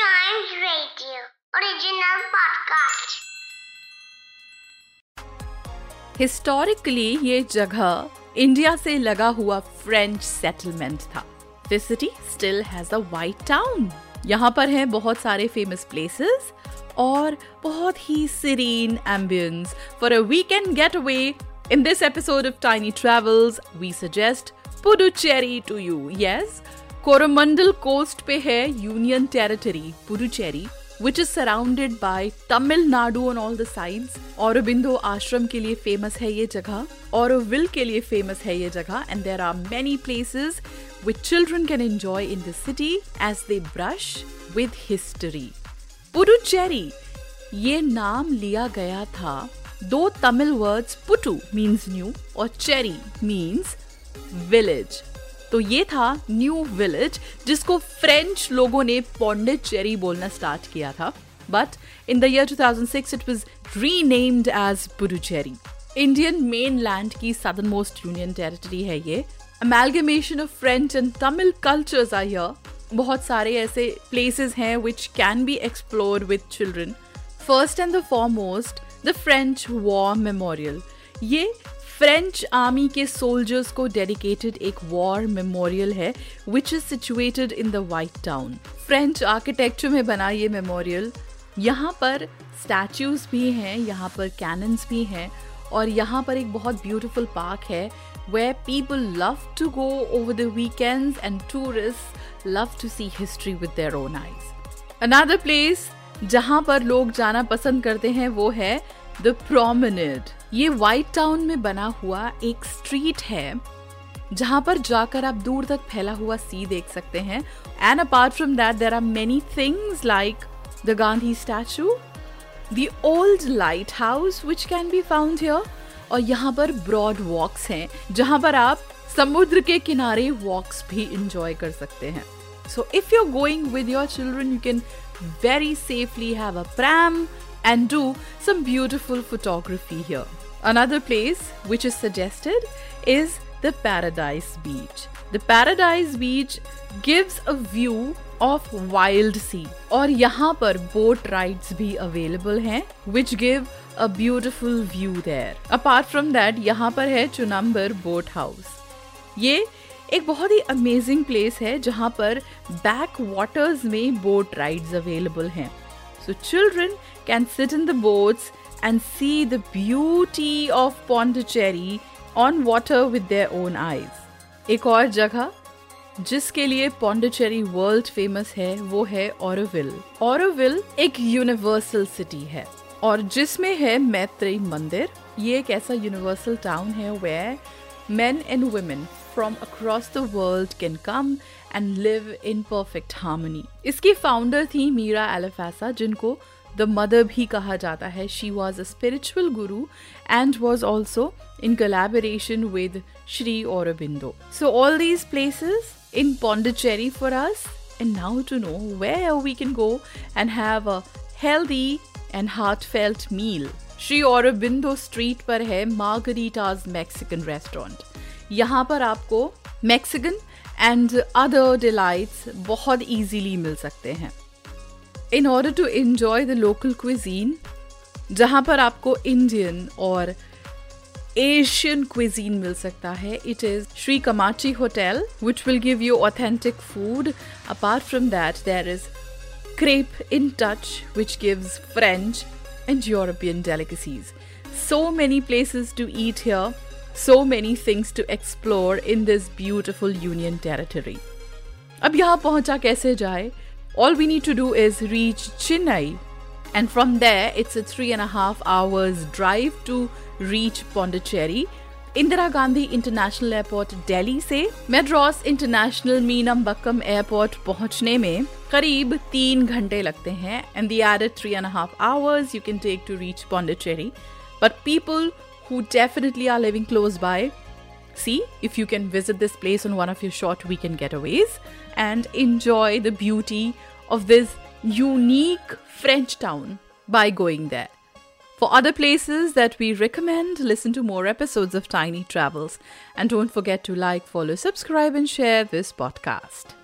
Giant Radio, original podcast. Historically ये जगह India से लगा हुआ फ्रेंच सेटलमेंट था। This city still has a white town यहाँ पर हैं बहुत सारे फ़ेमस प्लेसेस और बहुत ही serene ambience for a weekend get away in this episode of tiny travels we suggest Puducherry to you yes Coromandel coast पे है union territory Puducherry which is surrounded by Tamil Nadu on all the sides और आश्रम के लिए famous है ये जगह. और विल के लिए फ़ेमस है ये जगह. And there are many places which children can enjoy in the city as they brush with history Puducherry ये नाम लिया गया था. दो Tamil words puthu means new और चेरी मीन्स विलेज तो ये था न्यू विलेज जिसको फ्रेंच लोगों ने पौंडिचेरी बोलना स्टार्ट किया था। But in the year 2006 it was renamed as Puducherry Indian mainland की सदर्न मोस्ट यूनियन टेरिटरी है ये। Amalgamation of French and Tamil cultures are here बहुत सारे ऐसे प्लेसेस हैं which can be explore with children first and the foremost the French war memorial ये French army के soldiers को डेडिकेटेड एक वॉर मेमोरियल है which is situated in the white town French architecture में बना ये मेमोरियल यहाँ पर स्टैचूज भी हैं, यहाँ पर कैनन्स भी हैं, और यहाँ पर एक बहुत ब्यूटिफुल पार्क है, where people love to go over the weekends and tourists love to see history with their own eyes. Another place जहाँ पर लोग जाना पसंद करते हैं वो है द प्रोमिनेड ये व्हाइट टाउन में बना हुआ एक स्ट्रीट है, जहाँ पर जाकर आप दूर तक फैला हुआ सी देख सकते हैं। And apart from that there are many things like the Gandhi statue the old lighthouse which can be found here और यहाँ पर ब्रॉड वॉक्स हैं, जहाँ पर आप समुद्र के किनारे वॉक्स भी इंजॉय कर सकते हैं। So if you are going with your children you can very safely have a pram and do some beautiful photography here. Another place which is suggested is the Paradise Beach. The Paradise Beach gives a view of wild sea और यहाँ पर boat rides भी available हैं which give a beautiful view there. Apart from that यहाँ पर है चुनम्बर boat house ये एक बहुत ही अमेजिंग प्लेस है जहाँ पर बैक वाटर्स में बोट राइड्स अवेलेबल हैं so children can sit in the boats and see the beauty of Pondicherry on water with their own eyes. एक और जगह जिसके लिए पौंडिचेरी वर्ल्ड फ़ेमस है, वो है ओरोविल ओरोविल एक यूनिवर्सल सिटी है और जिसमें है मैत्री मंदिर ये एक ऐसा यूनिवर्सल टाउन है where men and women from across the world can come and live in perfect harmony. इसकी फाउंडर थी मीरा एलिफेसा जिनको द मदर भी कहा जाता है she was a spiritual guru and was also in collaboration with Shri Aurobindo so all these places in Pondicherry for us. And now to know where we can go and have a healthy and heartfelt meal. Shri Aurobindo street पर है Margarita's Mexican restaurant यहाँ पर आपको Mexican and other delights बहुत easily मिल सकते हैं. In order to enjoy the local cuisine जहाँ पर आपको इंडियन और एशियन क्विजीन मिल सकता है it is Shri Kamatchi hotel which will give you authentic food apart from that there is crepe in touch which gives French and European delicacies. So many places to eat here, so many things to explore in this beautiful Union territory. अब यहाँ पहुंचा कैसे जाए all we need to do is reach Chennai. And from there, it's a three and a half hours drive to reach Pondicherry. Indira Gandhi international airport Delhi से Madras international Meenambakkam airport पहुँचने में करीब तीन घंटे लगते हैं and there are three and half hours you can take to reach Pondicherry but people who definitely are living close by see if you can visit this place on one of your short weekend getaways and enjoy the beauty of this unique French town by going that For other places that we recommend, listen to more episodes of Tiny Travels. And don't forget to like, follow, subscribe, and share this podcast.